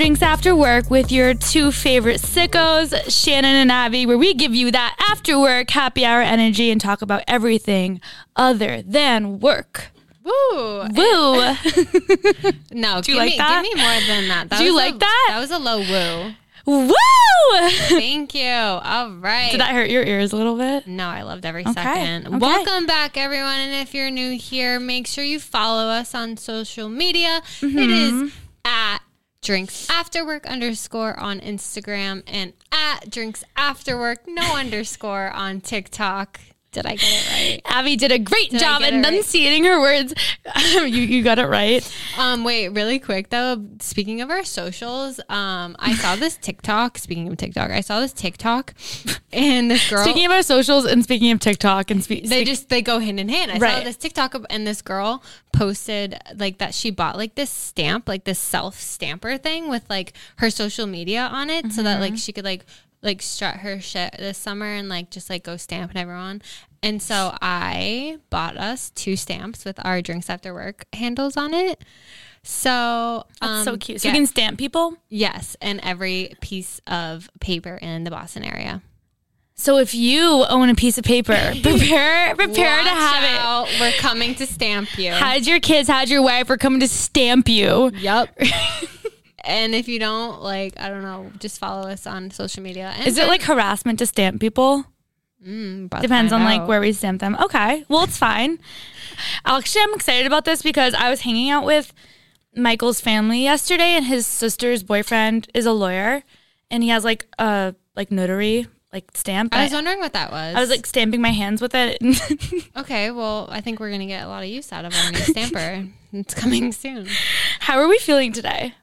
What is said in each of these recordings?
Drinks After Work with your two favorite sickos, Shannon and Abby, where we give you that after work happy hour energy and talk about everything other than work. Woo! Woo! No, Do you give like me that? give me more than that. that Do you like a- that? That was a low woo. Woo! Thank you. All right. Did that hurt your ears a little bit? No, I loved every Okay, second. okay. Welcome back, everyone. And if you're new here, make sure you follow us on social media. Mm-hmm. It is at drinks after work underscore on Instagram and at drinks after work no underscore on TikTok. Did I get it right? Abby did a great I job it right? enunciating her words. you, you got it right. Um, wait, really quick though. Speaking of our socials, um, I saw this TikTok. Speaking of TikTok, I saw this TikTok, and this girl. Speaking of our socials and speaking of TikTok and spe- they just they go hand in hand. I saw this TikTok and this girl posted like that she bought like this stamp, like this self stamper thing with like her social media on it, so that Mm-hmm. like she could like like strut her shit this summer and like just like go stamping everyone. And so I bought us two stamps with our drinks after work handles on it. So That's um, so cute. So you can stamp people. yes, and every piece of paper in the Boston area. So if you own a piece of paper, prepare prepare to Watch have it. We're coming to stamp you. Had your kids, had your wife, we're coming to stamp you. Yep. and if you don't, like, I don't know, just follow us on social media. And Is it like harassment to stamp people? Mm, Depends on find like where we stamp them. Okay, well it's fine. Actually, I'm excited about this because I was hanging out with Michael's family yesterday, and his sister's boyfriend is a lawyer, and he has like a like notary like stamp. I was wondering what that was. I was like stamping my hands with it. okay, well, I think we're going to get a lot of use out of our new stamper. It's coming soon. How are we feeling today?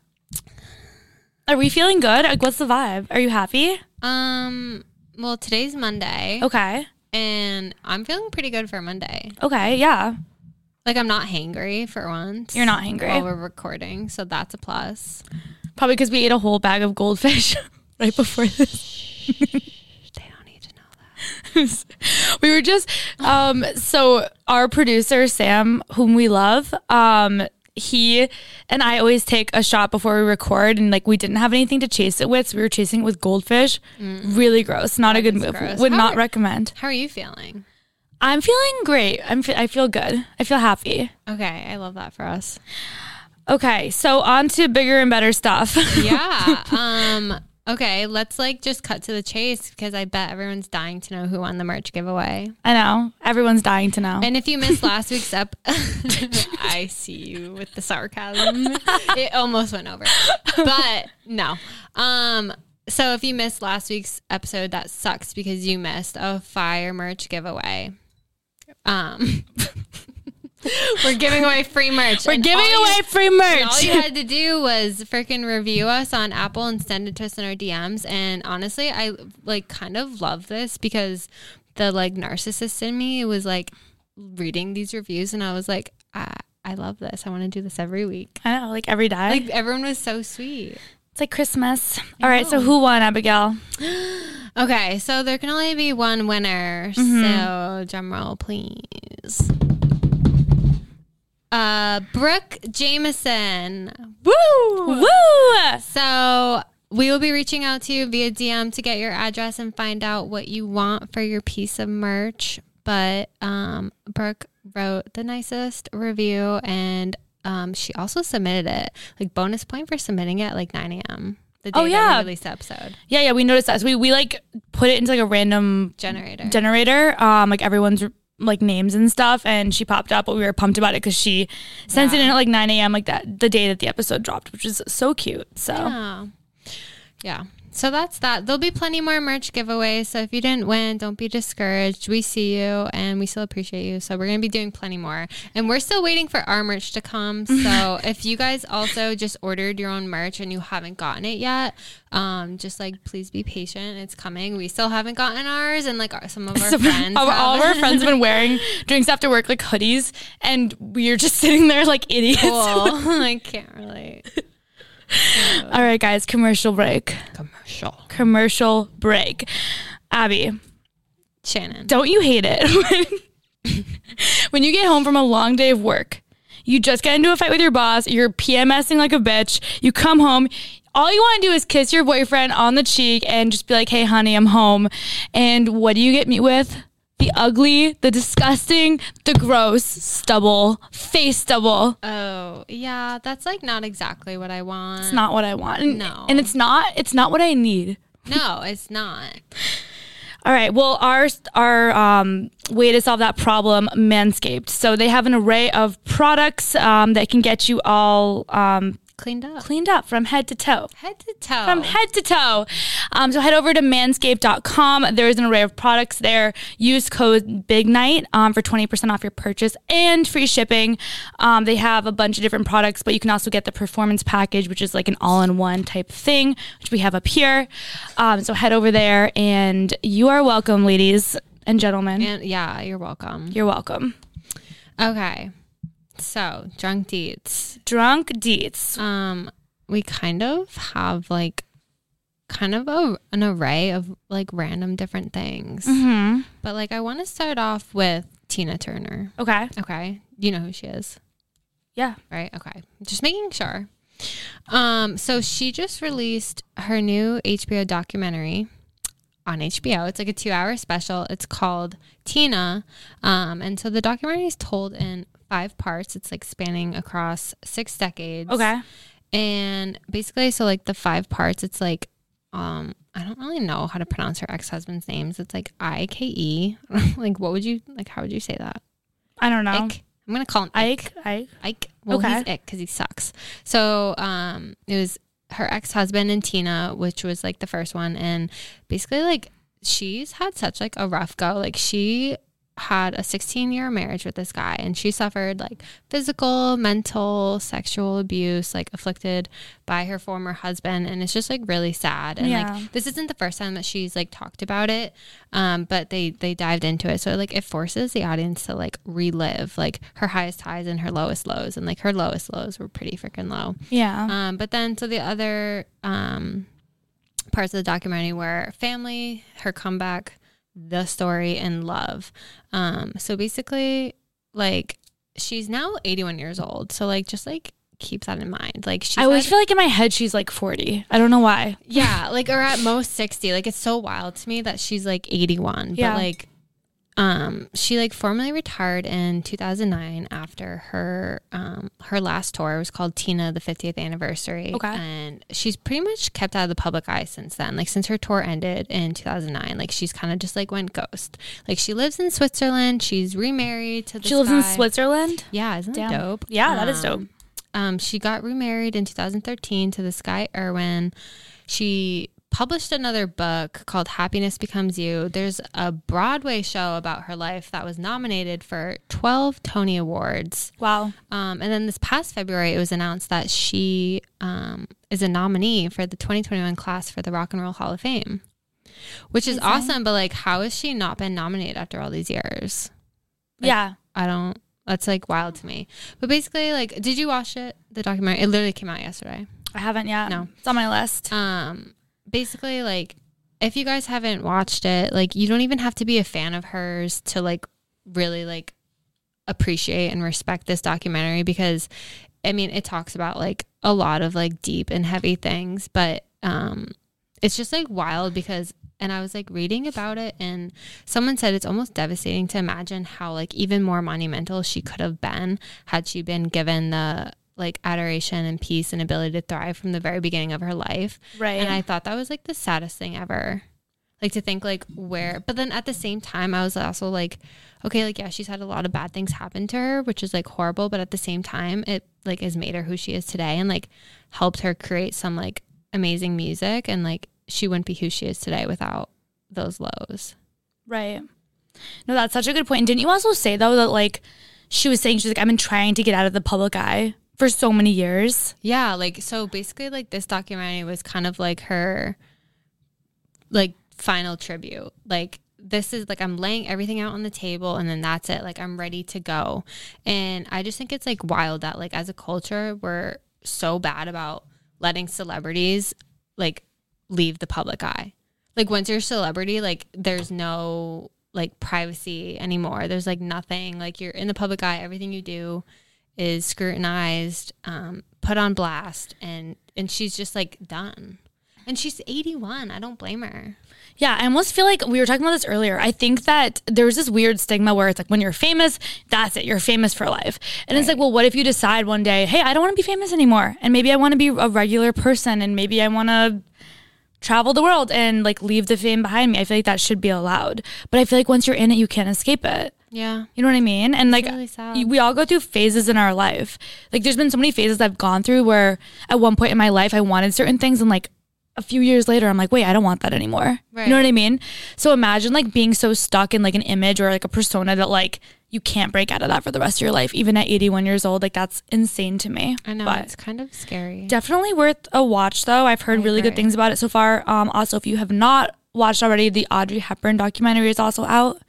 Are we feeling good? Like, what's the vibe? Are you happy? Um, well, today's Monday, Okay. and I'm feeling pretty good for Monday. Okay. Yeah. Like, I'm not hangry for once. You're not hangry. While we're recording, so that's a plus. Probably because we ate a whole bag of goldfish right before this. They don't need to know that. we were just um so our producer Sam whom we love um he and I always take a shot before we record and like we didn't have anything to chase it with so we were chasing it with goldfish really gross not a good move gross. would How not are- recommend How are you feeling? I'm feeling great I'm fe- I feel good I feel happy Okay, I love that for us. okay so on to bigger and better stuff yeah. Um. Okay. Let's like just cut to the chase because I bet everyone's dying to know who won the merch giveaway. I know everyone's dying to know And if you missed last week's ep, I see you with the sarcasm. It almost went over, but no. Um. So if you missed last week's episode, that sucks because you missed a fire merch giveaway. Um. We're giving away free merch. we're and giving all you- away free merch all you had to do was freaking review us on Apple and send it to us in our DMs. And honestly, I like kind of love this because the like narcissist in me was like reading these reviews, and I was like, I, I love this. I want to do this every week. I know like every day Like everyone was so sweet. it's like Christmas all right so who won Abigail Okay, so there can only be one winner. Mm-hmm. So drum roll, please. Uh, Brooke Jameson. Woo! woo So we will be reaching out to you via DM to get your address and find out what you want for your piece of merch. But um, Brooke wrote the nicest review and um, she also submitted it. Like bonus point for submitting it at like 9 a.m. The day Oh, that we released the episode. Yeah, yeah, we noticed that. So we, we like put it into like a random Generator. generator, um, like everyone's like names and stuff, and she popped up, but we were pumped about it because she sent it in at like 9 a.m. like that the day that the episode dropped, which is so cute. So Yeah. Yeah. So that's that. There'll be plenty more merch giveaways. So if you didn't win, don't be discouraged. We see you and we still appreciate you. So we're going to be doing plenty more. And we're still waiting for our merch to come. So if you guys also just ordered your own merch and you haven't gotten it yet, um, just like please be patient. It's coming. We still haven't gotten ours. And like our, some of our So friends. all, all of our have. friends have been wearing drinks after work like hoodies, and we're just sitting there like idiots. Cool. I can't relate. All right, guys, commercial break. Commercial. Commercial break. Abby, Shannon. don't you hate it when, when you get home from a long day of work? You just get into a fight with your boss, you're PMSing like a bitch, you come home, all you want to do is kiss your boyfriend on the cheek and just be like, "Hey, honey, I'm home." And what do you get me with? The ugly, the disgusting, the gross stubble, face stubble. Oh, yeah, that's like not exactly what I want. It's not what I want. And, No. and it's not. It's not what I need. No, it's not. All right. Well, our our um, way to solve that problem, Manscaped. So they have an array of products um, that can get you all um, Cleaned up. cleaned up from head to toe. Head to toe. From head to toe. Um, so head over to manscaped.com. There's an array of products there. Use code Big Night um, for 20% off your purchase and free shipping. Um, they have a bunch of different products, but you can also get the performance package, which is like an all in one type thing, which we have up here. Um, so head over there and you are welcome, ladies and gentlemen. and yeah, you're welcome. You're welcome. Okay. So, drunk deets. Drunk Deets. Um, we kind of have like kind of a, an array of like random different things. hmm But like I want to start off with Tina Turner. Okay. Okay. You know who she is, Yeah. right? Okay. Just making sure. Um, so she just released her new HBO documentary on HBO. It's like a two hour special. It's called Tina. Um, and so the documentary is told in five parts. It's like spanning across six decades. Okay. And basically, so like the five parts, it's like, um, I don't really know how to pronounce her ex husband's names. It's like I K E. Like, what would you like? How would you say that? I don't know. Ike. I'm gonna call him Ike. Ike. Ike. Ike. Well, Okay. he's Ike because he sucks. So, um, it was her ex husband and Tina, which was like the first one, and basically like she's had such like a rough go. Like she had a 16 year marriage with this guy and she suffered like physical, mental, sexual abuse, like afflicted by her former husband. And it's just like really sad. And Yeah. like this isn't the first time that she's like talked about it. Um, but they they dived into it. So like it forces the audience to like relive like her highest highs and her lowest lows. And like her lowest lows were pretty freaking low. Yeah. Um, but then, so the other um, parts of the documentary were family, her comeback, the story, and love. Um, so basically, like she's now 81 years old. So like, just like keep that in mind. Like I always feel like in my head she's like 40. I don't know why. yeah, like or at most 60. Like it's so wild to me that she's like 81. Yeah. But like um she like formally retired in 2009 after her um her last tour was called Tina the 50th anniversary Okay. and she's pretty much kept out of the public eye since then like since her tour ended in 2009 like she's kind of just like went ghost like she lives in Switzerland she's remarried to She lives in. Switzerland. yeah isn't Damn. that dope Yeah, that is dope. Um, um, she got remarried in 2013 to this guy, Erwin. She published another book called Happiness Becomes You. There's a Broadway show about her life that was nominated for 12 Tony Awards. Wow. Um, and then this past February, it was announced that she um, is a nominee for the 2021 class for the Rock and Roll Hall of Fame, which is Amazing. awesome. But like, how has she not been nominated after all these years? Like, yeah. I don't. That's like wild to me. But basically, like, did you watch it? The documentary. It literally came out yesterday. I haven't yet. No. It's on my list. Um, basically, like, if you guys haven't watched it, like, you don't even have to be a fan of hers to like really like appreciate and respect this documentary because, I mean, it talks about like a lot of like deep and heavy things, but um, it's just like wild because and I was like reading about it and someone said it's almost devastating to imagine how like even more monumental she could have been had she been given the like adoration and peace and ability to thrive from the very beginning of her life. Right. And I thought that was like the saddest thing ever. Like to think like where but then at the same time I was also like okay like yeah she's had a lot of bad things happen to her which is like horrible but at the same time it like has made her who she is today and like helped her create some like amazing music and like she wouldn't be who she is today without those lows. right. No, that's such a good point. And didn't you also say though that like she was saying she's like I've been trying to get out of the public eye for so many years. Yeah, like so basically like this documentary was kind of like her like final tribute. Like this is like I'm laying everything out on the table and then that's it. Like I'm ready to go. And I just think it's like wild that like as a culture we're so bad about letting celebrities like leave the public eye. Like once you're a celebrity, like there's no like privacy anymore. There's like nothing. Like you're in the public eye. Everything you do is scrutinized, um, put on blast, and and she's just like done. And she's 81. I don't blame her. Yeah, I almost feel like we were talking about this earlier. I think that there's this weird stigma where it's like when you're famous, that's it. You're famous for life. And it's like, well, what if you decide one day, hey, I don't want to be famous anymore. And maybe I want to be a regular person and maybe I want to travel the world and like leave the fame behind me. I feel like that should be allowed. But I feel like once you're in it, you can't escape it. Yeah. You know what I mean? And like really we all go through phases in our life. Like there's been so many phases I've gone through where at one point in my life I wanted certain things and like a few years later I'm like, wait, I don't want that anymore. You know what I mean? So imagine like being so stuck in like an image or like a persona that like you can't break out of that for the rest of your life, even at 81 years old. Like that's insane to me. I know. But it's kind of scary. definitely worth a watch though. I've heard I really good things about it so far. Um, also, if you have not watched already, the Audrey Hepburn documentary is also out.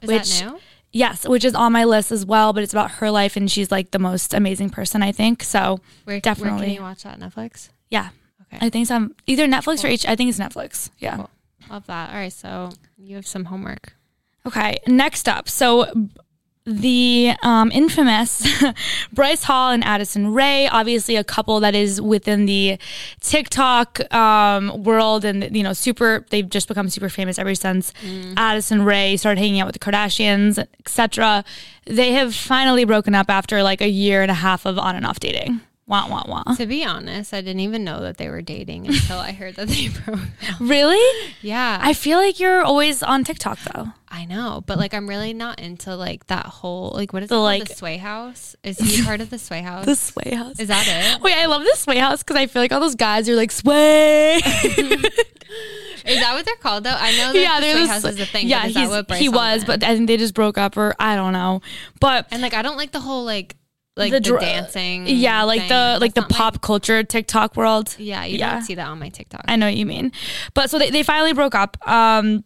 Is which- that new? Yes, which is on my list as well, but it's about her life and she's like the most amazing person, I think. So, Where, Where Definitely. can you watch that? Netflix? yeah. Okay. I think some either Netflix or H I think it's Netflix. Yeah. Cool. Love that. All right. So you have some homework. Okay, next up. So the um, infamous Bryce Hall and Addison Rae, obviously a couple that is within the TikTok um, world, and you know, super. They've just become super famous ever since Addison Rae started hanging out with the Kardashians, etc. They have finally broken up after like a year and a half of on and off dating. Wah wah wah. To be honest, I didn't even know that they were dating until I heard that they broke up. Really? Yeah. I feel like you're always on TikTok though. I know, but like I'm really not into like that whole like what is The, it like- the Sway House? Is he part of the Sway House? The Sway House. is that it? Wait, I love the Sway House because I feel like all those guys are like sway. Is that what they're called though? I know that yeah, the Sway House is a thing. Yeah, but is that he's, what he was, but I think they just broke up, or I don't know. But and like I don't like the whole like like The the, dr- dancing. yeah, like the like the pop culture TikTok world. yeah, you yeah. don't see that on my TikTok. I know what you mean. But so they, they finally broke up. Um,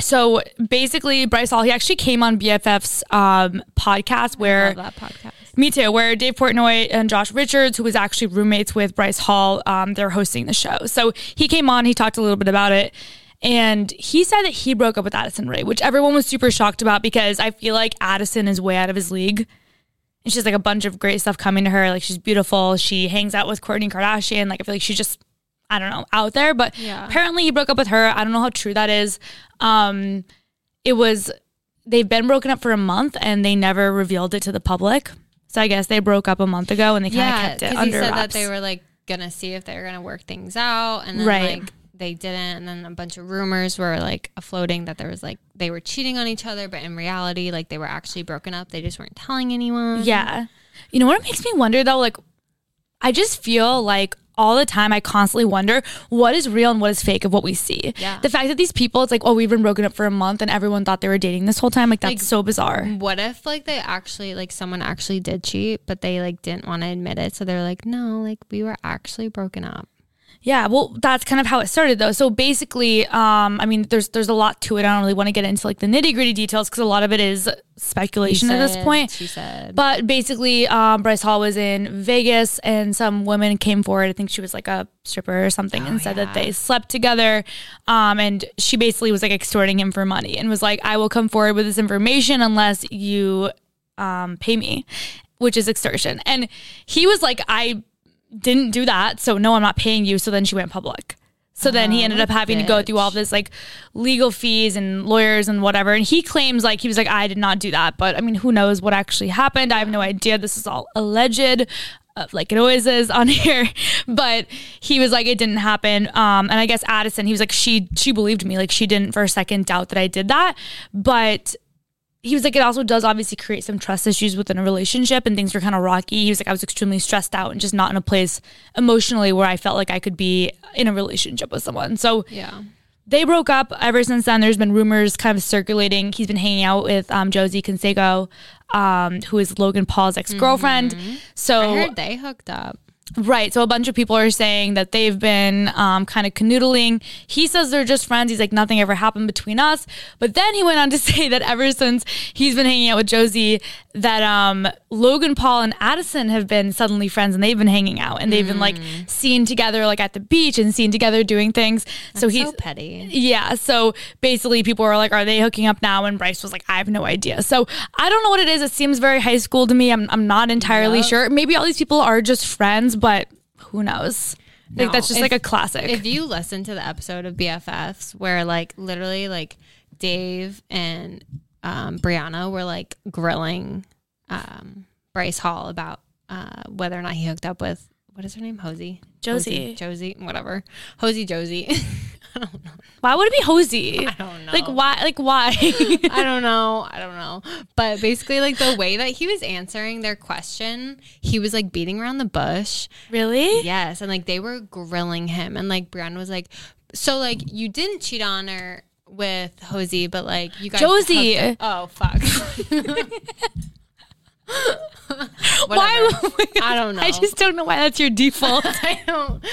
so basically, Bryce Hall, he actually came on BFF's um, podcast where that podcast. Me too. Where Dave Portnoy and Josh Richards, who was actually roommates with Bryce Hall, um, they're hosting the show. So he came on, he talked a little bit about it, and he said that he broke up with Addison Rae, which everyone was super shocked about because I feel like Addison is way out of his league. And she's like a bunch of great stuff coming to her. Like she's beautiful. She hangs out with Kourtney Kardashian. Like I feel like she's just, I don't know, out there. But Yeah. apparently he broke up with her. I don't know how true that is. Um, it was they've been broken up for a month and they never revealed it to the public. So I guess they broke up a month ago and they kind of Yeah, kept it because he under said that they were like gonna see if they were gonna work things out, and then Right. like they didn't, and then a bunch of rumors were like floating that there was like they were cheating on each other, but in reality, like they were actually broken up. They just weren't telling anyone. yeah. You know what makes me wonder though? Like, I just feel like all the time I constantly wonder what is real and what is fake of what we see. Yeah. The fact that these people, it's like, oh, we've been broken up for a month and everyone thought they were dating this whole time. Like, that's Like, so bizarre. What if like they actually like someone actually did cheat, but they like didn't want to admit it, so they're like, no, like we were actually broken up. Yeah, well, that's kind of how it started, though. So basically, um, I mean, there's there's a lot to it. I don't really want to get into like the nitty gritty details because a lot of it is speculation at this point. She said, But basically, um, Bryce Hall was in Vegas, and some women came forward. I think she was like a stripper or something, and said that they slept together. Um, and she basically was like extorting him for money, and was like, "I will come forward with this information unless you um, pay me," which is extortion. And he was like, "I didn't do that, so no, I'm not paying you." So then she went public. So then he ended up having to go through all this like legal fees and lawyers and whatever. And he claims like he was like, I did not do that. But I mean, who knows what actually happened? I have no idea. This is all alleged, uh, like it always is on here. But he was like, it didn't happen. Um, and I guess Addison, he was like, she she believed me. Like she didn't for a second doubt that I did that. But he was like, it also does obviously create some trust issues within a relationship and things were kind of rocky. He was like, I was extremely stressed out and just not in a place emotionally where I felt like I could be in a relationship with someone. So yeah, they broke up ever since then. There's been rumors kind of circulating. He's been hanging out with um, Josie Canseco, um, who is Logan Paul's ex girlfriend. So I heard they hooked up. Right. So a bunch of people are saying that they've been um, kind of canoodling. He says they're just friends. He's like, nothing ever happened between us. But then he went on to say that ever since he's been hanging out with Josie, that um, Logan Paul and Addison have been suddenly friends and they've been hanging out and they've been like seen together, like at the beach and seen together doing things. so he's so petty. yeah. So basically, people are like, "Are they hooking up now?" And Bryce was like, "I have no idea." So I don't know what it is. It seems very high school to me. I'm I'm not entirely Yep. sure. Maybe all these people are just friends, but who knows? Like that's just if- like a classic. If you listen to the episode of BFFs where like literally like Dave and um, Brianna were like grilling um, Bryce Hall about uh, whether or not he hooked up with what is her name? Hosey. Josie. Hosey, Josie, whatever. Hosey Josie. I don't know. Why would it be Hosey? I don't know. Like why? Like why? I don't know. I don't know. But basically, like the way that he was answering their question, he was like beating around the bush. really? Yes. And like they were grilling him. And like Brianna was like, So like you didn't cheat on her with Hosey, but like you guys. Josie. Oh, fuck. Why? Whatever. I don't know. I just don't know why that's your default. I don't.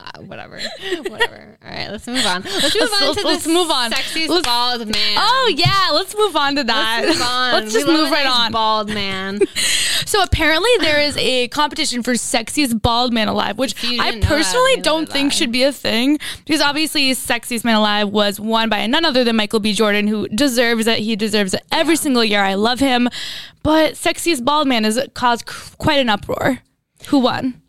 Uh, whatever. Whatever. All right, let's move on. Let's move Let's- on let's- to let's move on. Sexiest Let's- bald man. oh yeah, let's move on to that. Let's move on. Let's just We move right nice on. Bald man. So apparently there is a competition for sexiest bald man alive, which I didn't that, personally don't think should be a thing because obviously sexiest man alive was won by none other than Michael B. Jordan, who deserves it. He deserves it every single year. I love him, but sexiest bald man has caused quite an uproar. Who won?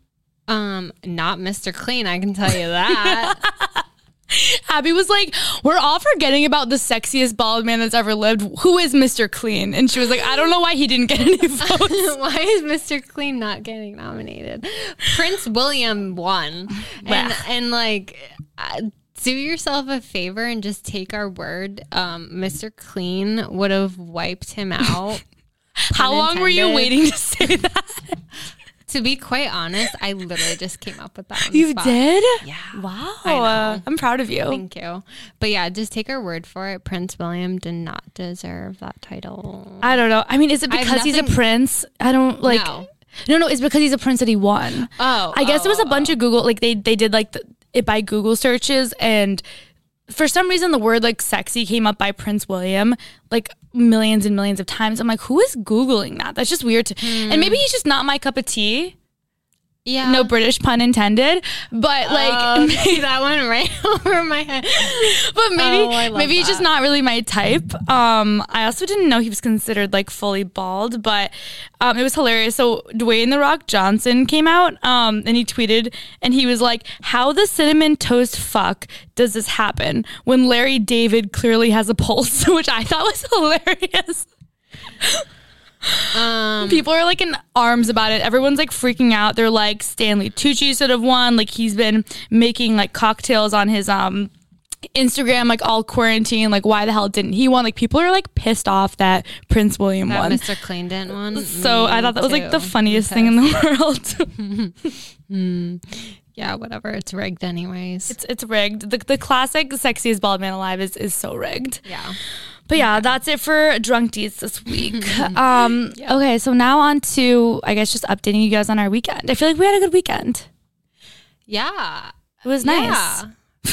Um, not Mr. Clean, I can tell you that. Abby was like, "We're all forgetting about the sexiest bald man that's ever lived. Who is Mr. Clean?" And she was like, "I don't know why he didn't get any votes." Why is Mr. Clean not getting nominated? Prince William won, and and like. Uh, do yourself a favor and just take our word. Um, Mr. Clean would have wiped him out. How long were you waiting to say that? To be quite honest, I literally just came up with that. You did? Yeah. Wow. I'm proud of you. Thank you. But yeah, just take our word for it. Prince William did not deserve that title. I don't know. I mean, is it because he's a prince? I don't like. No. No, no, it's because he's a prince that he won. Oh, I guess oh, it was a bunch oh. of Google, like they they did like the, it by Google searches, and for some reason the word like sexy came up by Prince William like millions and millions of times. I'm like, who is googling that? That's just weird. To, And maybe hmm. he's just not my cup of tea. Yeah. No British pun intended, but like. Oh, see, that went right over my head. but maybe Oh, maybe he's just not really my type. Um, I also didn't know he was considered like fully bald, but um, it was hilarious. So Dwayne the Rock Johnson came out, um, and he tweeted, and he was like, "How the cinnamon toast fuck does this happen when Larry David clearly has a pulse?" Which I thought was hilarious. Um, People are like in arms about it. Everyone's like freaking out. They're like Stanley Tucci should have won. Like he's been making like cocktails on his um Instagram like all quarantine. Like why the hell didn't he won? Like people are like pissed off that Prince William that won. Mr. Clean didn't one. So I thought that was like the funniest thing in the world. Yeah, whatever. It's rigged, anyways. it's it's rigged. The, the classic sexiest bald man alive is is so rigged. yeah. But yeah, that's it for drunk deeds this week. um, Okay, so now on to I guess just updating you guys on our weekend. I feel like we had a good weekend. Yeah. It was nice. Yeah.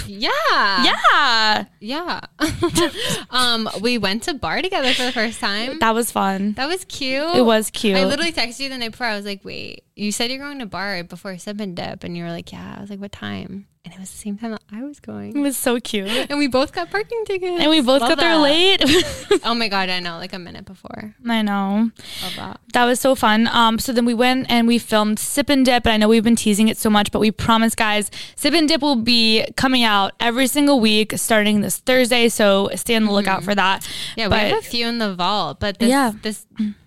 Yeah. Yeah, Yeah. um, we went to bar together for the first time. that was fun. That was cute. It was cute. I literally texted you the night before. I was like, wait, you said you're going to bar before Sip and Dip. And you were like, yeah. I was like, what time? And it was the same time that I was going. it was so cute. And we both got parking tickets. And we both Love got there that. late. Oh my God, I know. Like a minute before. I know. Love that. That was so fun. Um, so then we went and we filmed Sip and Dip, and I know we've been teasing it so much, but we promise, guys, Sip and Dip will be coming out every single week starting this Thursday. So stay on the lookout for that. Mm-hmm. Yeah, but we have a few in the vault. But this, Yeah. this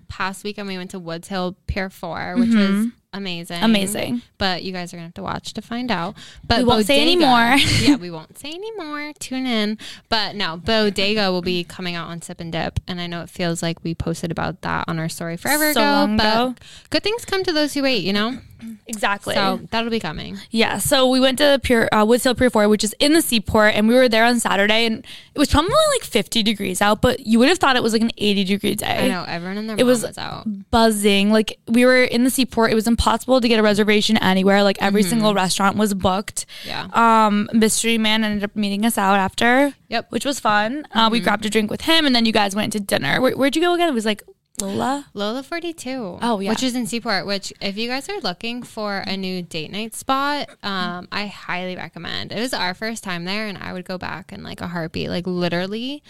past weekend we went to Woods Hill Pier 4, which was amazing. Amazing. But you guys are going to have to watch to find out. But We won't say anymore. Yeah, we won't say anymore. Tune in. But no, Bodega will be coming out on Sip and Dip. And I know it feels like we posted about that on our story forever So ago. but ago. good things come to those who wait, you know? Exactly. So that'll be coming. Yeah, so we went to Pure uh, Woods Hill Pier 4, which is in the seaport, and we were there on Saturday, and it was probably like 50 degrees out, but you would have thought it was like an 80 degree day. I know everyone in their It was- was out. buzzing. Like we were in the seaport. It was impossible to get a reservation anywhere. Like every single restaurant was booked. Yeah. Um, Mystery Man ended up meeting us out after. Yep. Which was fun. Uh, we grabbed a drink with him, and then you guys went to dinner. Where, where'd you go again? It was like Lola. Lola 42. Oh, yeah. Which is in Seaport, which if you guys are looking for a new date night spot, um, I highly recommend. It was our first time there and I would go back in like a heartbeat. Like literally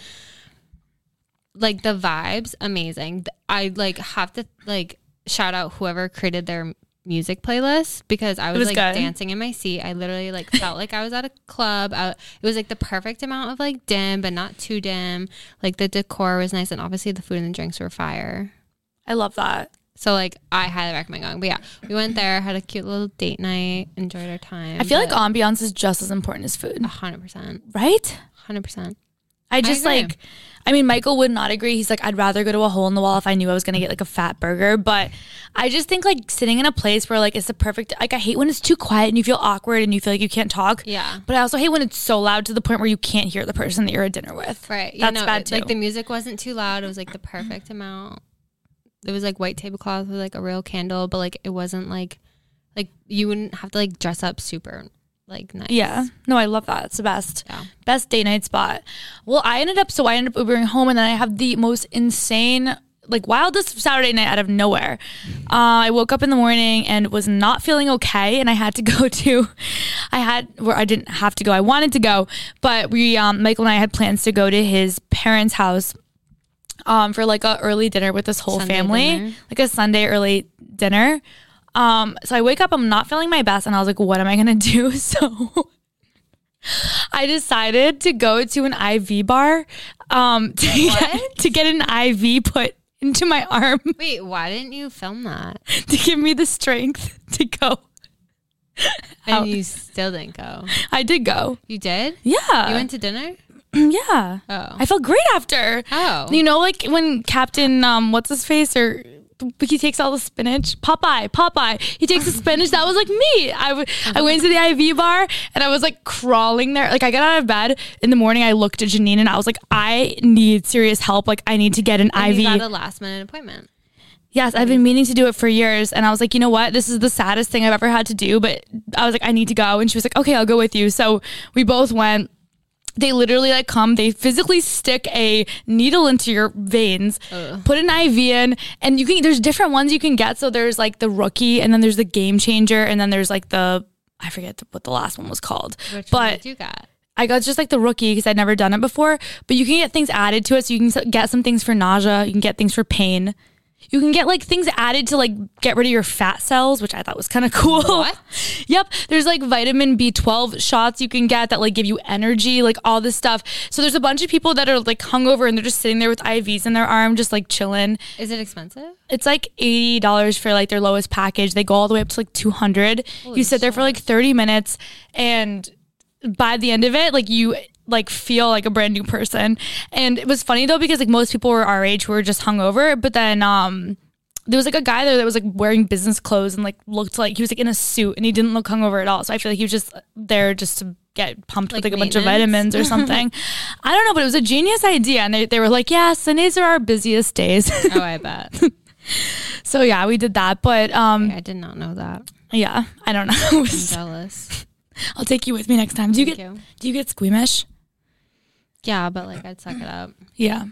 like the vibes amazing. I like have to like shout out whoever created their music playlist because I was, was like good. dancing in my seat. I literally like felt like I was at a club. I, it was like the perfect amount of like dim, but not too dim. Like the decor was nice, and obviously the food and the drinks were fire. I love that. So like I highly recommend going. But yeah, we went there, had a cute little date night, enjoyed our time. I feel like ambiance is just as important as food, a hundred percent, right? hundred percent. I just agree. like, I mean, Michael would not agree. He's like, I'd rather go to a hole in the wall if I knew I was gonna get like a fat burger. But I just think like sitting in a place where like it's the perfect. Like I hate when it's too quiet and you feel awkward and you feel like you can't talk. Yeah. But I also hate when it's so loud to the point where you can't hear the person that you're at dinner with. Right. You That's know, bad too. Like the music wasn't too loud. It was like the perfect amount. It was like white tablecloth with like a real candle, but like it wasn't like like you wouldn't have to like dress up super like nice. Yeah. No, I love that. It's the best. Yeah. Best day night spot. Well, I ended up so I ended up Ubering home and then I have the most insane like wildest Saturday night out of nowhere. Uh, I woke up in the morning and was not feeling okay, and I had to go to. I had where I didn't have to go. I wanted to go, but we, um, Michael and I had plans to go to his parents' house, um, for like a early dinner with this whole Sunday family, dinner. like a Sunday early dinner. Um, so I wake up, I'm not feeling my best, and I was like, what am I gonna do? So I decided to go to an IV bar um, to, get, to get an IV put into my arm Wait, why didn't you film that? to give me the strength to go. And How- you still didn't go. I did go. You did? Yeah. You went to dinner? yeah. Oh. I felt great after. Oh. You know, like when Captain, um, what's his face, or he takes all the spinach. Popeye, Popeye. He takes the spinach. That was like me. I, w- I went to the IV bar and I was like crawling there. Like I got out of bed in the morning. I looked at Janine and I was like, I need serious help. Like I need to get an And IV. you got a last minute appointment. Yes, I've been meaning to do it for years. And I was like, you know what? This is the saddest thing I've ever had to do. But I was like, I need to go. And she was like, okay, I'll go with you. So we both went. They literally like come, they physically stick a needle into your veins, put an IV in, and you can, there's different ones you can get. So there's like the rookie, and then there's the game changer, and then there's like the, I forget what the last one was called. Which one but did you got? I got just like the rookie because I'd never done it before. But you can get things added to it. So you can get some things for nausea. You can get things for pain. You can get like things added to like get rid of your fat cells, which I thought was kind of cool. What? yep. There's like vitamin B12 shots you can get that like give you energy, like all this stuff. So there's a bunch of people that are like hungover and they're just sitting there with IVs in their arm, just like chilling. Is it expensive? It's like eighty dollars for like their lowest package. They go all the way up to like two hundred. You sit there for like thirty minutes, and by the end of it, like you like feel like a brand new person. And it was funny though because like most people were our age who were just hungover, but then um there was like a guy there that was like wearing business clothes and like looked like he was like in a suit and he didn't look hungover at all. So I feel like he was just there just to get pumped with Like like a bunch of vitamins or something. I don't know, but it was a genius idea. And they, they were like, yeah, Sundays are our busiest days. Oh, I bet. So yeah, we did that. But um I did not know that. yeah, I don't know. I'm jealous. I'll take you with me next time. Do you Thank get you. do you get squeamish? Yeah, but like I'd suck it up. Yeah.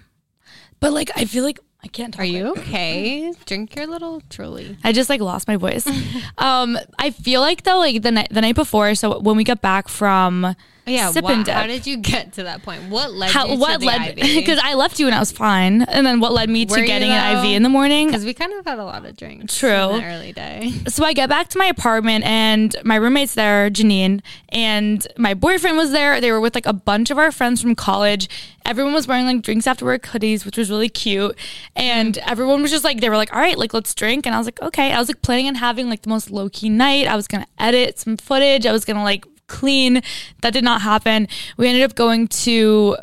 But like I feel like I can't talk. Are you okay? Drink your little truly. I just like lost my voice. um I feel like though like the night the night before, so when we got back from Yeah, Sip and dip. how did you get to that point? What led how you to what led because I left you and I was fine. And then what led me Were to getting an? IV in the morning? Because we kind of had a lot of drinks. True. Early day. so I get back to my apartment and my roommate's there, Janine, and my boyfriend was there. They were with like a bunch of our friends from college. Everyone was wearing like drinks after work hoodies, which was really cute. And mm. everyone was just like, they were like, all right, like let's drink. And I was like, okay. I was like planning on having like the most low key night. I was gonna edit some footage. I was gonna like clean. That did not happen. We ended up going to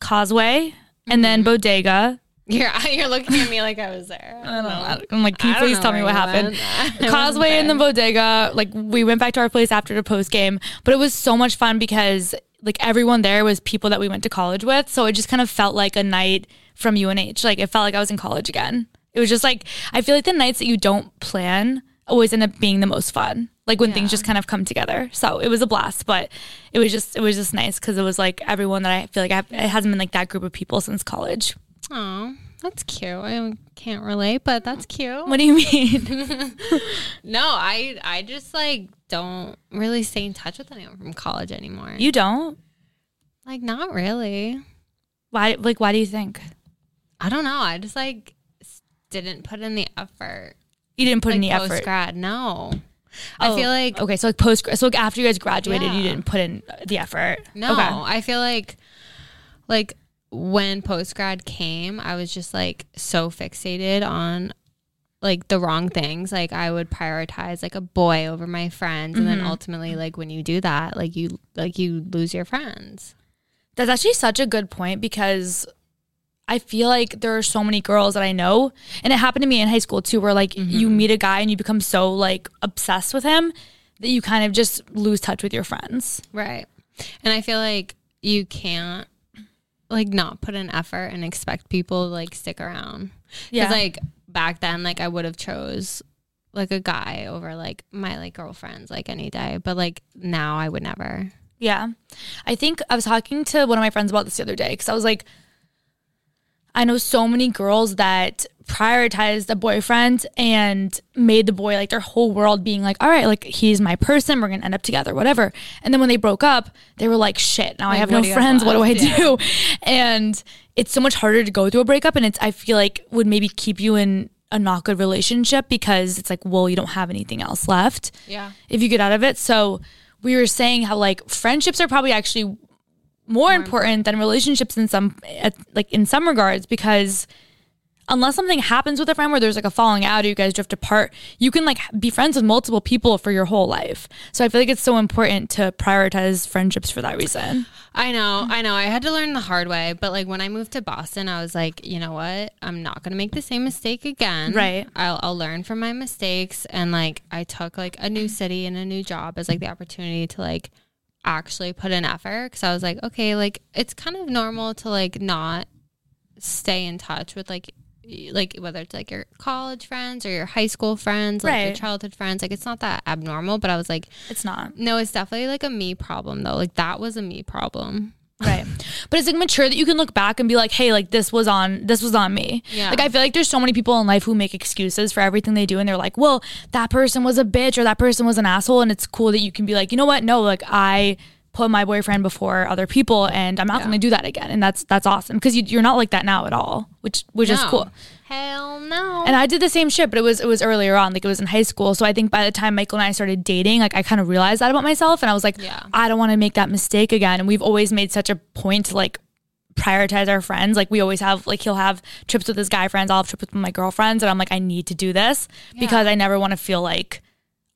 Causeway and then mm-hmm. Bodega. You're you're looking at me like I was there. I don't know. I'm like, can you I please tell me what happened? Causeway and the bodega. Like we went back to our place after the post game, but it was so much fun because like everyone there was people that we went to college with. So it just kind of felt like a night from UNH. Like it felt like I was in college again. It was just like I feel like the nights that you don't plan always end up being the most fun. Like when things just kind of come together. So it was a blast, but it was just it was just nice because it was like everyone that I feel like I, it hasn't been like that group of people since college. Oh, that's cute. I can't relate, but that's cute. What do you mean? No, I I just like don't really stay in touch with anyone from college anymore. you don't? like not really. Why? Like why do you think? I don't know. I just like didn't put in the effort. You didn't put like any post effort. grad. No, I Oh, feel like okay, so like post so like after you guys graduated, you Yeah. didn't put in the effort. no. Okay. I feel like like when post grad came, I was just like so fixated on like the wrong things. Like I would prioritize like a boy over my friends, and then mm-hmm. ultimately, like when you do that, like you like you lose your friends. That's actually such a good point because I feel like there are so many girls that I know, and it happened to me in high school too, where like you mm-hmm. meet a guy and you become so like obsessed with him that you kind of just lose touch with your friends. Right. And I feel like you can't like not put an effort and expect people to like stick around. Yeah. Like back then like I would have chose like a guy over like my like girlfriends like any day, but like now I would never. Yeah. I think I was talking to one of my friends about this the other day because I was like, I know so many girls that prioritized a boyfriend and made the boy like their whole world being like, all right, like he's my person, we're gonna end up together, whatever. And then when they broke up, they were like, shit, now I have no friends. What do I? Yeah. do? And it's so much harder to go through a breakup and it's I feel like would maybe keep you in a not good relationship because it's like, well, you don't have anything else left Yeah. if you get out of it. So we were saying how like friendships are probably actually more, important than relationships in some like in some regards because unless something happens with a friend where there's like a falling out or you guys drift apart, you can like be friends with multiple people for your whole life. So I feel like it's so important to prioritize friendships for that reason. I know, I know. I had to learn the hard way, but like when I moved to Boston, I was like, you know what? I'm not going to make the same mistake again. Right. I'll, I'll learn from my mistakes. And like, I took like a new city and a new job as like the opportunity to like actually put in effort. Cause I was like, okay, like it's kind of normal to like not stay in touch with like, like whether it's like your college friends or your high school friends, like your childhood friends, like it's not that abnormal. But I was like, It's not. no, it's definitely like a me problem though. Like that was a me problem. Right. But it's like mature that you can look back and be like, hey, like this was on this was on me. Yeah. Like I feel like there's so many people in life who make excuses for everything they do and they're like, well, that person was a bitch or that person was an asshole. And it's cool that you can be like, you know what? No, like I put my boyfriend before other people and I'm not gonna do that again. And that's that's awesome. Because you, you're not like that now at all, which which is cool. Hell no. And I did the same shit, but it was it was earlier on, like it was in high school. So I think by the time Michael and I started dating, like I kind of realized that about myself, and I was like, Yeah. I don't want to make that mistake again. And we've always made such a point to like prioritize our friends. Like we always have, like he'll have trips with his guy friends, I'll have trips with my girlfriends, and I'm like, I need to do this because I never want to feel like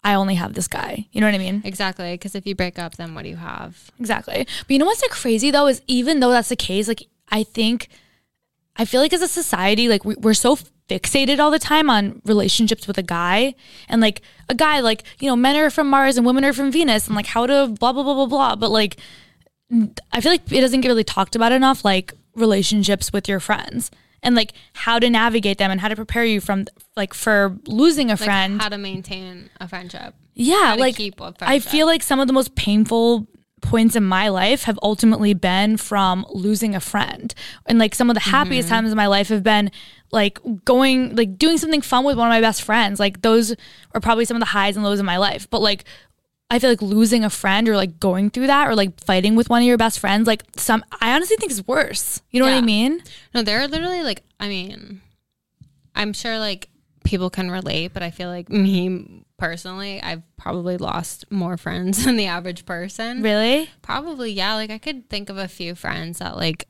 I only have this guy. You know what I mean? exactly. Because if you break up, then what do you have? Exactly. But you know what's like crazy though is even though that's the case, like I think I feel like as a society, like we, we're so fixated all the time on relationships with a guy and like a guy, like you know, men are from Mars and women are from Venus, and like how to blah blah blah blah blah. But like, I feel like it doesn't get really talked about enough, like relationships with your friends and like how to navigate them and how to prepare you from like for losing a Like friend. how to maintain a friendship. Yeah, how to like keep a I feel like some of the most painful points in my life have ultimately been from losing a friend. And like some of the happiest Mm-hmm. times in my life have been like going like doing something fun with one of my best friends. Like those are probably some of the highs and lows of my life. But like I feel like losing a friend or like going through that or like fighting with one of your best friends, like some I honestly think is worse. You know what I mean? No, they're literally like, I mean, I'm sure like people can relate, but I feel like me personally, I've probably lost more friends than the average person. Really? Probably, yeah. Like I could think of a few friends that like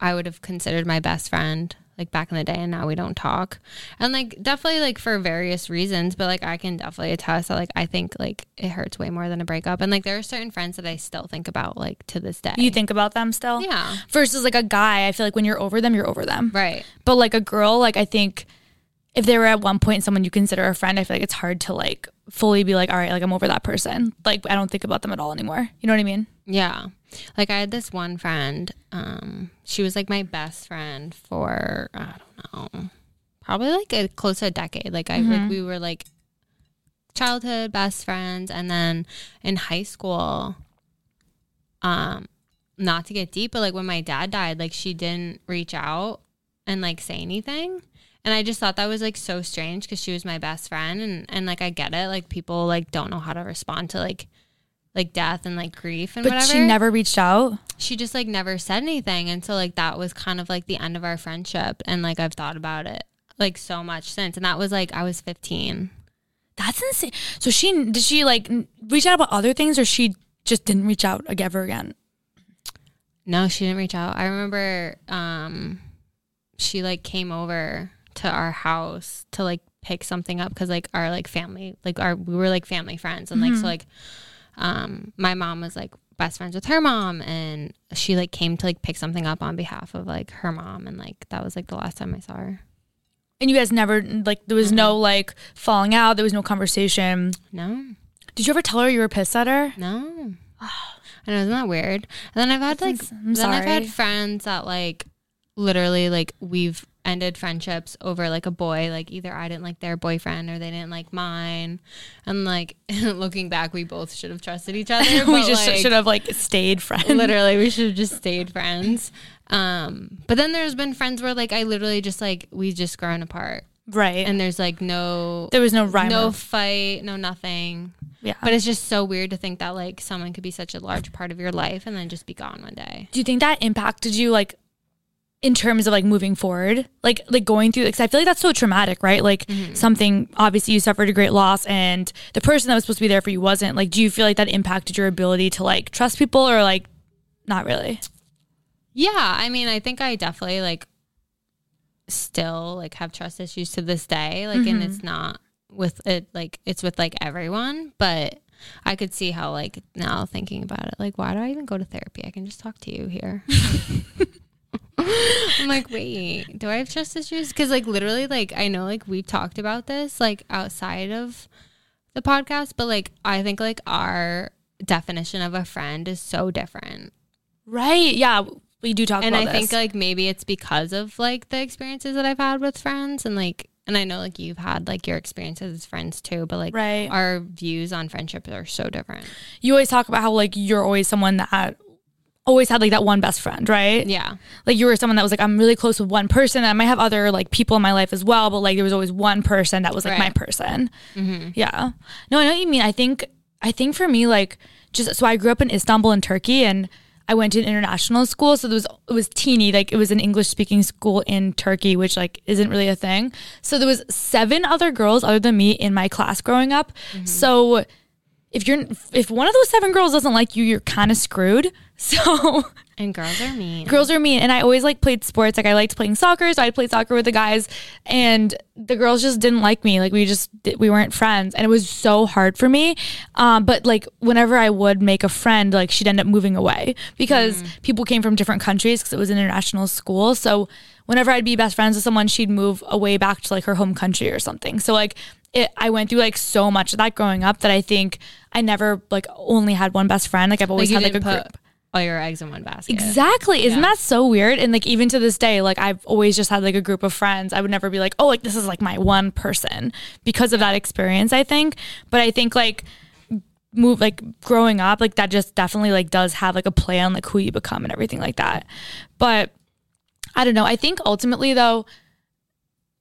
I would have considered my best friend like back in the day and now we don't talk. And like definitely like for various reasons, but like I can definitely attest that like I think like it hurts way more than a breakup. And like there are certain friends that I still think about like to this day. You think about them still? Yeah. Versus like a guy, I feel like when you're over them, you're over them. Right. But like a girl, like I think if they were at one point someone you consider a friend, I feel like it's hard to like fully be like, all right, like I'm over that person. Like I don't think about them at all anymore. You know what I mean? Yeah. Like I had this one friend, um, she was like my best friend for I don't know, probably like a close to a decade. Like I like we were like childhood best friends and then in high school, um, not to get deep, but like when my dad died, like she didn't reach out and like say anything. And I just thought that was like so strange because she was my best friend and, and like I get it. Like people like don't know how to respond to like like death and like grief and But whatever. she never reached out. she just like never said anything. And so like that was kind of like the end of our friendship. And like I've thought about it like so much since, and that was like I was 15. That's insane. So she did she like reach out about other things, or she just didn't reach out ever again? No, she didn't reach out. I remember um she like came over to our house to like pick something up cuz like our like family like our we were like family friends and like so like um my mom was like best friends with her mom and she like came to like pick something up on behalf of like her mom and like that was like the last time I saw her. And you guys never like there was no like falling out. There was no conversation. No. Did you ever tell her you were pissed at her? No. I know, isn't that weird? And then I've had like ins- then I've had friends that like literally like we've ended friendships over like a boy, like either I didn't like their boyfriend or they didn't like mine. And like looking back, we both should have trusted each other. we just like, should have like stayed friends. literally we should have just stayed friends. Um but then there's been friends where like I literally just like we just grown apart. right? And there's like no there was no rhyme. no fight, no nothing. yeah. But it's just so weird to think that like someone could be such a large part of your life and then just be gone one day. do you think that impacted you like in terms of like moving forward like like going through because i feel like that's so traumatic right like Mm-hmm. something obviously you suffered a great loss and the person that was supposed to be there for you wasn't like do you feel like that impacted your ability to like trust people or like not really Yeah, I mean, I think I definitely like still like have trust issues to this day. Like, and it's not with it like it's with like everyone, but I could see how like now thinking about it, like why do I even go to therapy? I can just talk to you here. I'm like, wait, do I have trust issues? Because like literally, like I know like we've talked about this like outside of the podcast, but like I think like our definition of a friend is so different. right yeah we do talk and I this think like maybe it's because of like the experiences that I've had with friends and like and I know like you've had like your experiences as friends too, but like Right. our views on friendship are so different. you always talk about how like you're always someone that always had like that one best friend right Yeah. like you were someone that was like I'm really close with one person. I might have other like people in my life as well, but like there was always one person that was like my Right. person. Mm-hmm. Yeah. No, I know what you mean. I think I think for me like just so I grew up in Istanbul in Turkey and I went to an international school, so there was it was teeny, like it was an English speaking school in Turkey, which like isn't really a thing. So there was seven other girls other than me in my class growing up. Mm-hmm. So if you're if one of those seven girls doesn't like you, you're kind of screwed. So And girls are mean. girls are mean and i always like played sports like i liked playing soccer so i'd play soccer with the guys and the girls just didn't like me like we just we weren't friends and it was so hard for me um, but like whenever i would make a friend like she'd end up moving away because people came from different countries because it was an international school so whenever i'd be best friends with someone she'd move away back to like her home country or something so like it, I went through like so much of that growing up that I think I never like only had one best friend. Like I've always you had like a put group. All your eggs in one basket. Exactly. Isn't Yeah. that so weird? And like even to this day, like I've always just had like a group of friends. I would never be like, oh, like this is like my one person because of that experience, I think. But I think like move like growing up, like that just definitely like does have like a play on like who you become and everything like that. But I don't know. I think ultimately though,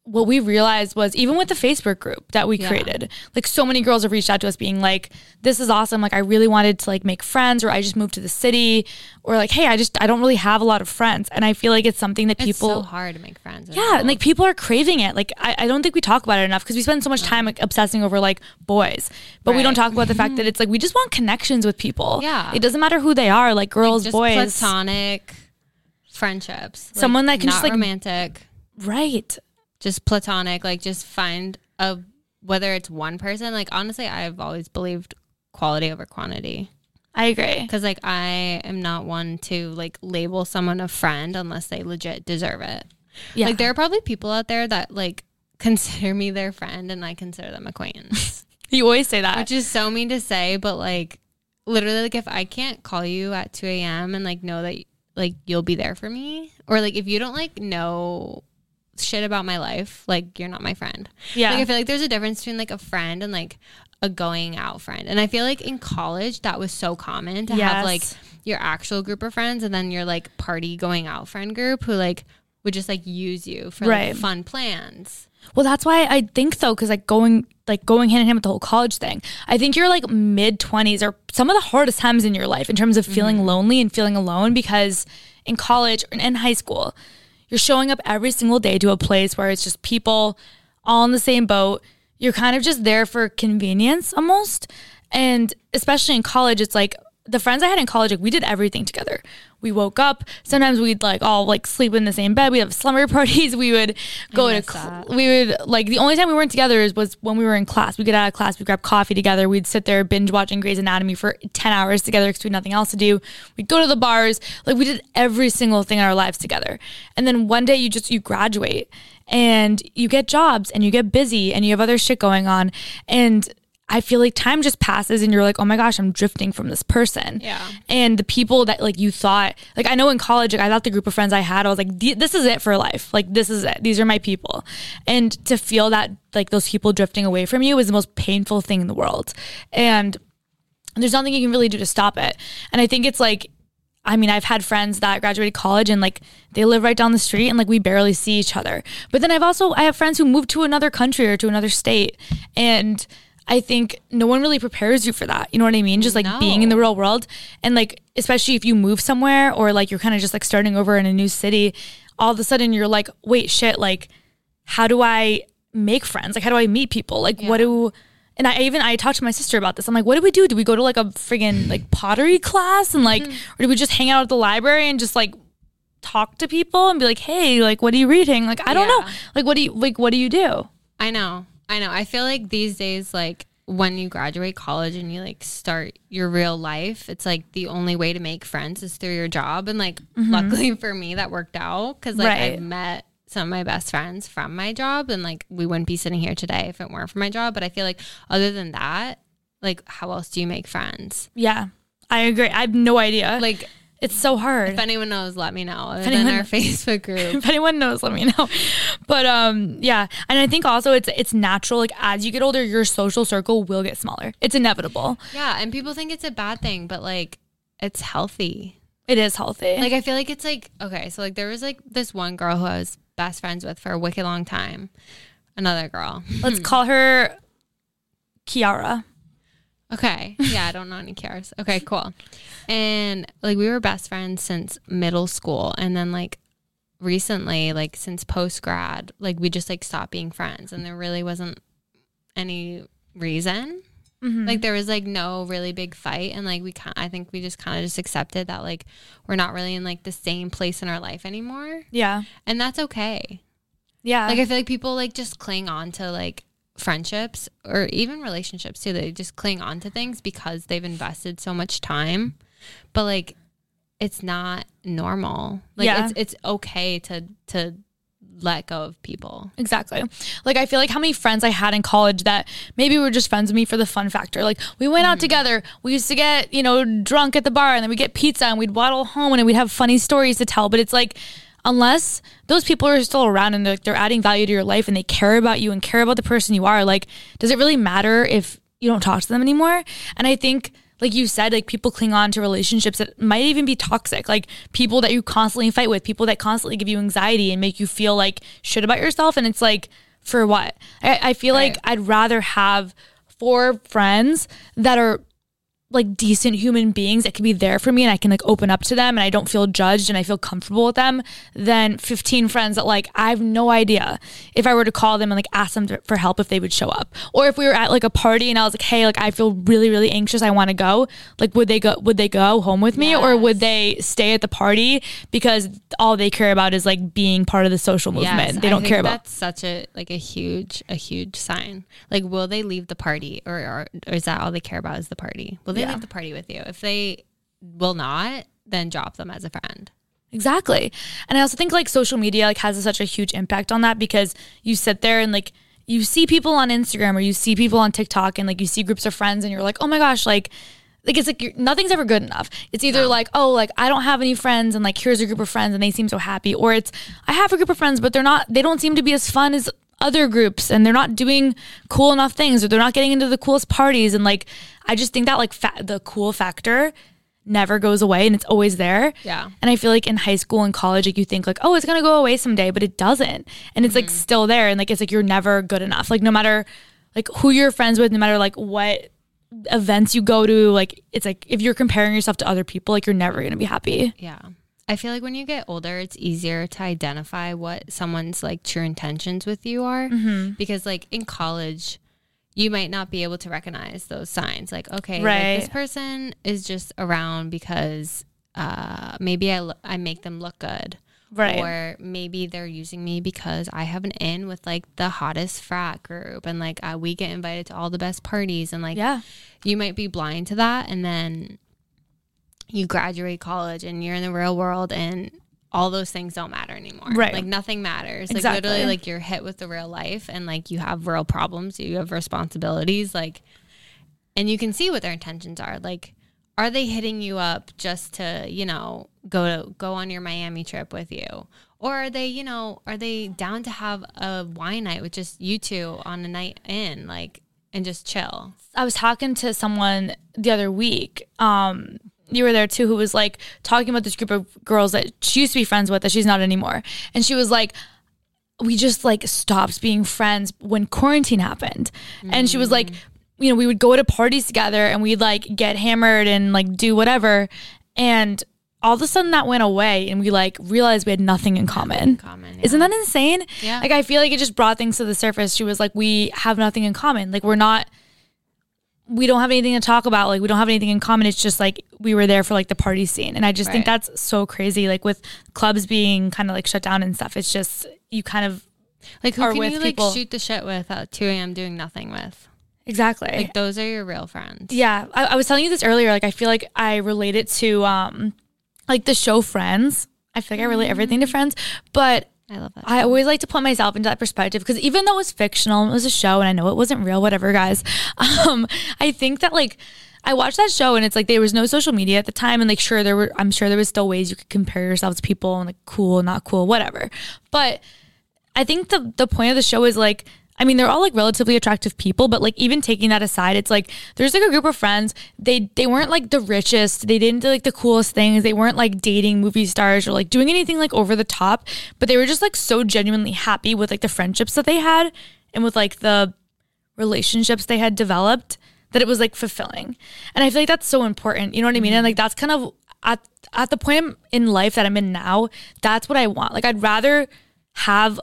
what we realized was even with the Facebook group that we Yeah. created, like so many girls have reached out to us being like, this is awesome. Like I really wanted to like make friends or I just moved to the city or like, hey, I just, I don't really have a lot of friends. And I feel like it's something that It's people, so hard to make friends. yeah, and like people are craving it. Like I, I don't think we talk about it enough because we spend so much time like obsessing over like boys, but we don't talk about the fact that it's like we just want connections with people. Yeah. it doesn't matter who they are, like girls, just boys, platonic friendships. Like, Someone that can not just, like- romantic. right? Just platonic like just find a whether it's one person like honestly i've always believed quality over quantity I agree. because like i am not one to like label someone a friend unless they legit deserve it Yeah, like there are probably people out there that like consider me their friend and i consider them acquaintance you always say that. which is so mean to say but like literally like if i can't call you at 2 a.m and like know that like you'll be there for me or like if you don't like know shit about my life like you're not my friend yeah, like I feel like there's a difference between like a friend and like a going out friend. And I feel like in college that was so common to Yes. have like your actual group of friends and then your like party going out friend group who like would just like use you for Right. like fun plans. Well, that's why I think though, because like going like going hand in hand with the whole college thing, I think you're like mid twenties are some of the hardest times in your life in terms of feeling mm-hmm. lonely and feeling alone because in college and in high school, you're showing up every single day to a place where it's just people all in the same boat. You're kind of just there for convenience almost. And especially in college, it's like the friends I had in college, like we did everything together. We woke up. Sometimes we'd like all like sleep in the same bed. We have slumber parties. We would go to. Cl- we would like the only time we weren't together is was when we were in class. We get out of class. We grab coffee together. We'd sit there binge watching Grey's Anatomy for ten hours together because we had nothing else to do. We'd go to the bars. Like we did every single thing in our lives together. And then one day you just you graduate and you get jobs and you get busy and you have other shit going on and I feel like time just passes and you're like, oh my gosh, I'm drifting from this person. Yeah. And the people that like you thought, like I know in college, like I thought the group of friends I had, I was like, this is it for life. Like this is it. These are my people. And to feel that like those people drifting away from you is the most painful thing in the world. And there's nothing you can really do to stop it. And I think it's like, I mean, I've had friends that graduated college and like they live right down the street and like we barely see each other. But then I've also I have friends who moved to another country or to another state and I think no one really prepares you for that. You know what I mean? Just like being in the real world and like especially if you move somewhere or like you're kind of just like starting over in a new city, all of a sudden you're like, "Wait, shit, like how do I make friends? Like how do I meet people? Like what do and I even I talked to my sister about this. I'm like, what do we do? Do we go to like a friggin' like pottery class and like, mm-hmm. or do we just hang out at the library and just like talk to people and be like, hey, like, what are you reading? Like, I don't know. Like, what do you like? What do you do? I know. I know. I feel like these days, like when you graduate college and you like start your real life, it's like the only way to make friends is through your job. And like, mm-hmm. luckily for me, that worked out because like Right. I've met some of my best friends from my job, and like we wouldn't be sitting here today if it weren't for my job. But I feel like other than that, like how else do you make friends? Yeah, I agree. I have no idea. Like it's so hard. if anyone knows, let me know. Than anyone- our Facebook group. if anyone knows let me know but um yeah and i think also it's it's natural like as you get older your social circle will get smaller it's inevitable Yeah, and people think it's a bad thing, but like it's healthy. it is healthy Like I feel like it's like okay, so like there was like this one girl who I was best friends with for a wicked long time. Another girl. let's call her kiara Okay. Yeah, I don't know any cares. Okay, cool. And like we were best friends since middle school and then like recently, like since post grad, like we just like stopped being friends and there really wasn't any reason. Mm-hmm. Like there was like no really big fight and like we kind I think we just kind of just accepted that like we're not really in like the same place in our life anymore. yeah And that's okay. yeah Like I feel like people like just cling on to like friendships or even relationships too. They just cling on to things because they've invested so much time. But like it's not normal. Like Yeah. it's it's okay to to let go of people. Exactly. Like I feel like how many friends I had in college that maybe were just friends with me for the fun factor. Like we went out mm. together. We used to get, you know, drunk at the bar and then we'd get pizza and we'd waddle home and we'd have funny stories to tell. But it's like unless those people are still around and they're, they're adding value to your life and they care about you and care about the person you are, like does it really matter if you don't talk to them anymore? And I think like you said, like people cling on to relationships that might even be toxic, like people that you constantly fight with, people that constantly give you anxiety and make you feel like shit about yourself. And it's like, for what? I, I feel like I'd rather have four friends that are like decent human beings that can be there for me and I can like open up to them and I don't feel judged and I feel comfortable with them than 15 friends that like I have no idea if I were to call them and like ask them for help if they would show up. Or if we were at like a party and I was like hey like I feel really really anxious. I want to go. Like would they go would they go home with me or would they stay at the party? Because all they care about is like being part of the social movement. Yes, they don't care about that's such a like a huge a huge sign. Like will they leave the party or or, or is that all they care about is the party? Will they Yeah. leave the party with you? If they will not, then drop them as a friend. Exactly. And I also think like social media like has such a huge impact on that because you sit there and like you see people on Instagram or you see people on TikTok and like you see groups of friends and you're like, "Oh my gosh, like like it's like you're, nothing's ever good enough. It's either like, oh, like I don't have any friends and like here's a group of friends and they seem so happy or it's I have a group of friends but they're not they don't seem to be as fun as other groups and they're not doing cool enough things or they're not getting into the coolest parties and like I just think that like fa- the cool factor never goes away and it's always there. Yeah. And I feel like in high school and college, like you think like, oh, it's gonna go away someday, but it doesn't. And it's like mm-hmm. still there. And like it's like you're never good enough. Like no matter like who you're friends with, no matter like what events you go to, like it's like if you're comparing yourself to other people, like you're never gonna be happy. Yeah. I feel like when you get older, it's easier to identify what someone's like true intentions with you are Mm-hmm. because like in college, you might not be able to recognize those signs. Like, okay, Right. like this person is just around because uh, maybe I, lo- I make them look good. Right. Or maybe they're using me because I have an in with like the hottest frat group and like uh, we get invited to all the best parties and like yeah. you might be blind to that and then you graduate college and you're in the real world and all those things don't matter anymore. Right. Like nothing matters. Exactly. Like literally like you're hit with the real life and like you have real problems, you have responsibilities like and you can see what their intentions are. Like are they hitting you up just to, you know, go to go on your Miami trip with you? Or are they, you know, are they down to have a wine night with just you two on a night in like and just chill? I was talking to someone the other week. Um, you were there too, who was like talking about this group of girls that she used to be friends with that she's not anymore. And she was like, we just like stopped being friends when quarantine happened. And she was like, you know, we would go to parties together and we'd like get hammered and like do whatever. And all of a sudden that went away and we like realized we had nothing in common. Common. yeah. Isn't that insane? Yeah. Like I feel like it just brought things to the surface. She was like, we have nothing in common. Like we're not we don't have anything to talk about. Like we don't have anything in common. It's just like we were there for like the party scene. And I just think that's so crazy. Like with clubs being kind of like shut down and stuff. It's just you kind of Like who are can with you like shoot the shit with at 2 a.m. doing nothing with? exactly. Like those are your real friends. Yeah, I, I was telling you this earlier. Like, I feel like I relate it to um, like the show Friends. I feel like I relate everything to Friends, but I love that. I always like to put myself into that perspective because even though it was fictional, and it was a show, and I know it wasn't real, whatever, guys. Um, I think that like I watched that show, and it's like there was no social media at the time, and like sure there were, I'm sure there was still ways you could compare yourself to people and like cool, not cool, whatever. But I think the the point of the show is like I mean they're all like relatively attractive people, but like even taking that aside, it's like there's like a group of friends. They they weren't like the richest, they didn't do like the coolest things, they weren't like dating movie stars or like doing anything like over the top, but they were just like so genuinely happy with like the friendships that they had and with like the relationships they had developed that it was like fulfilling. And I feel like that's so important. You know what I mean? And mm-hmm. like that's kind of at at the point in life that I'm in now, that's what I want. Like I'd rather have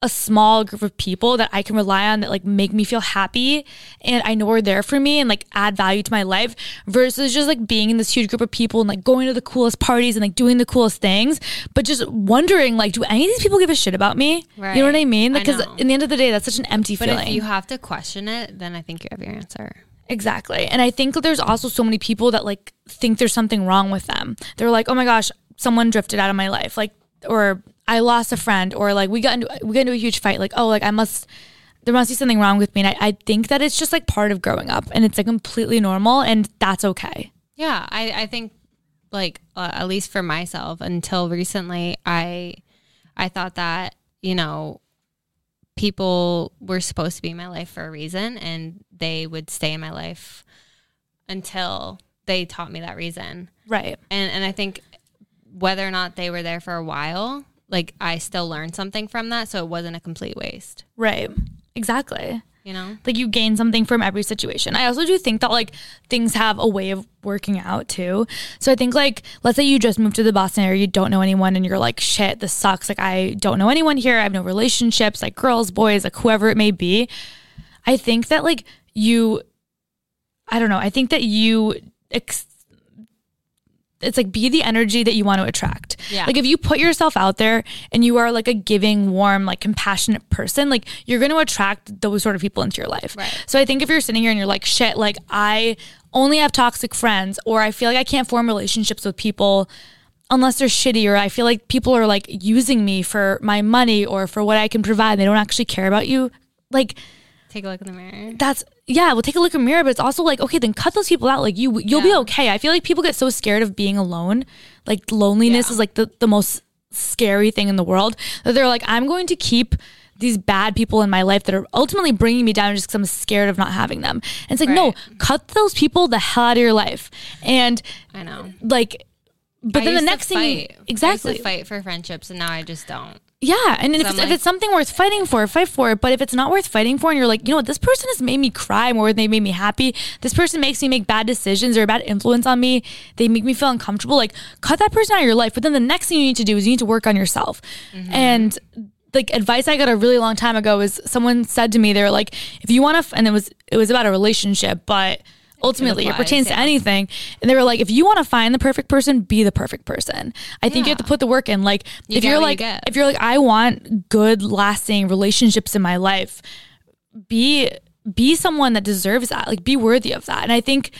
a small group of people that I can rely on that like make me feel happy and I know are there for me and like add value to my life versus just like being in this huge group of people and like going to the coolest parties and like doing the coolest things, but just wondering like, do any of these people give a shit about me? You know what I mean? Because know. in the end of the day, that's such an empty but feeling. if you have to question it, then I think you have your answer. Exactly. And I think there's also so many people that like think there's something wrong with them. They're like, "Oh my gosh, someone drifted out of my life." Like or I lost a friend or like we got into we got into a huge fight. Like, "Oh, like I must there must be something wrong with me." And I, I think that it's just like part of growing up and it's like completely normal and that's okay. Yeah, I, I think like uh, at least for myself until recently I I thought that, you know, people were supposed to be in my life for a reason and they would stay in my life until they taught me that reason. Right. And and I think whether or not they were there for a while, like I still learned something from that, so it wasn't a complete waste, Right. Exactly. you know? Like you gain something from every situation. I also do think that like things have a way of working out too. So I think like let's say you just moved to the Boston area, you don't know anyone and you're like, shit, this sucks. Like I don't know anyone here. I have no relationships, like girls, boys, like whoever it may be. I think that like you I don't know. I think that you ex- it's like be the energy that you want to attract. Yeah. Like if you put yourself out there and you are like a giving, warm, like compassionate person, like you're going to attract those sort of people into your life. Right. So I think if you're sitting here and you're like, shit, like I only have toxic friends or I feel like I can't form relationships with people unless they're shitty or I feel like people are like using me for my money or for what I can provide. They don't actually care about you. Like Take a look in the mirror. that's yeah we'll take a look in the mirror but it's also like okay then cut those people out. Like you you'll be okay. I feel like people get so scared of being alone. Like loneliness Yeah. is like the, the most scary thing in the world. That they're like i'm going to keep these bad people in my life that are ultimately bringing me down just because i'm scared of not having them. And it's like no cut those people the hell out of your life. And I know. like but I then the next thing fight. I used exactly. to fight for friendships and now I just don't. Yeah, and if, it's, like- if it's something worth fighting for, fight for it. But if it's not worth fighting for, and you're like, you know what, this person has made me cry more than they made me happy. This person makes me make bad decisions or a bad influence on me. They make me feel uncomfortable. Like, cut that person out of your life. But then the next thing you need to do is you need to work on yourself. Mm-hmm. And like advice I got a really long time ago is someone said to me, they're like, if you want to, f- and it was it was about a relationship, but ultimately it, applies, pertains to anything. And they were like, if you want to find the perfect person, be the perfect person. I think you have to put the work in. Like You if you're what you like if you're like I want good lasting relationships in my life, be be someone that deserves that. Like be worthy of that. And I think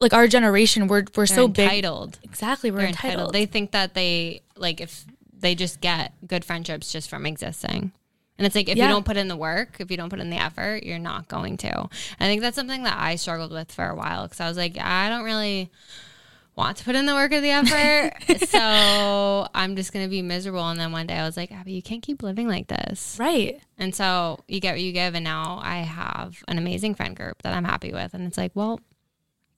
like our generation we're we're They're so big entitled. Exactly, we're entitled. entitled. They think that they like if they just get good friendships just from existing. And it's like if Yeah. you don't put in the work, if you don't put in the effort, you're not going to. And I think that's something that I struggled with for a while because I was like, I don't really want to put in the work or the effort. so I'm just going to be miserable. And then one day I was like, Abby, you can't keep living like this. right. And so you get what you give. And now I have an amazing friend group that I'm happy with. And it's like, well,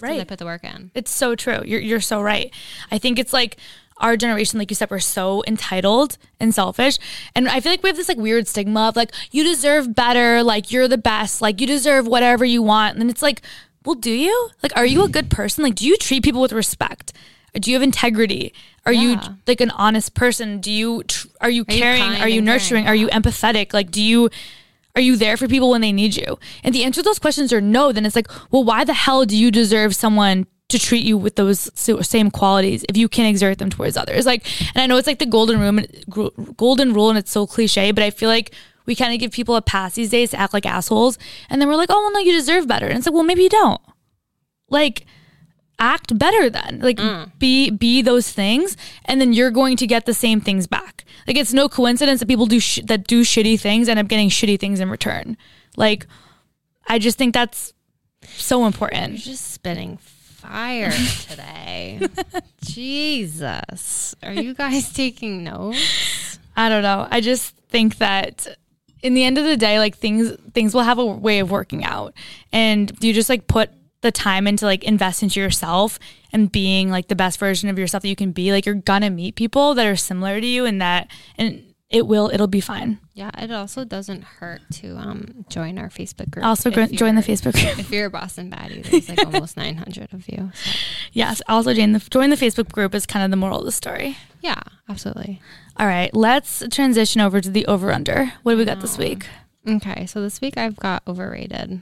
right. I put the work in. It's so true. You're you're so right. I think it's like our generation, like you said, we're so entitled and selfish. And I feel like we have this like weird stigma of like, you deserve better, like you're the best, like you deserve whatever you want. And then it's like, well, do you? Like, are you a good person? Like, do you treat people with respect? Do you have integrity? Are you like an honest person? Do you tr- are you Are you caring? are you nurturing? caring? Are you empathetic? Like, do you are you there for people when they need you? And the answer to those questions are no. Then it's like, well, why the hell do you deserve someone to treat you with those same qualities if you can exert them towards others? Like, and I know it's like the golden rule, golden rule, and it's so cliche, but I feel like we kind of give people a pass these days to act like assholes, and then we're like, oh well, no, you deserve better, and it's like, well, maybe you don't. Like, act better then. Like mm. be be those things and then you're going to get the same things back. Like it's no coincidence that people do sh- that do shitty things end up getting shitty things in return. Like i just think that's so You're important just spitting fire today. Jesus. Are you guys taking notes? i don't know i just think that in the end of the day like things things will have a way of working out and you just like put the time into like invest into yourself and being like the best version of yourself that you can be like you're gonna meet people that are similar to you and that and it will it'll be fine Yeah, it also doesn't hurt to um join our Facebook group. also go- join the facebook group If you're a Boston baddie, there's like almost 900 of you. So. yes also join the join the facebook group is kind of the moral of the story Yeah, absolutely. all right let's transition over to the over under what do we got this week Okay, so this week I've got overrated.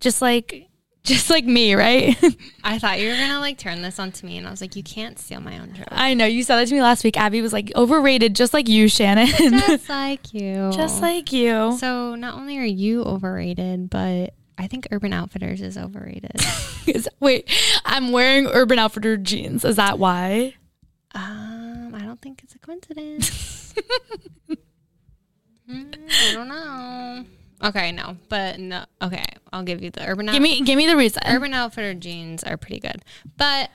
just like just like me right I thought you were gonna like turn this onto me, and I was like, you can't steal my own joke. i know you said that to me last week abby was like overrated just like you shannon Just like you. just like you So not only are you overrated, but I think Urban Outfitters is overrated. Wait i'm wearing urban outfitter jeans is that why um, I don't think it's a coincidence. Hmm, I don't know. Okay, no, but no. Okay, I'll give you the Urban give me give me the reason Urban Outfitter jeans are pretty good, but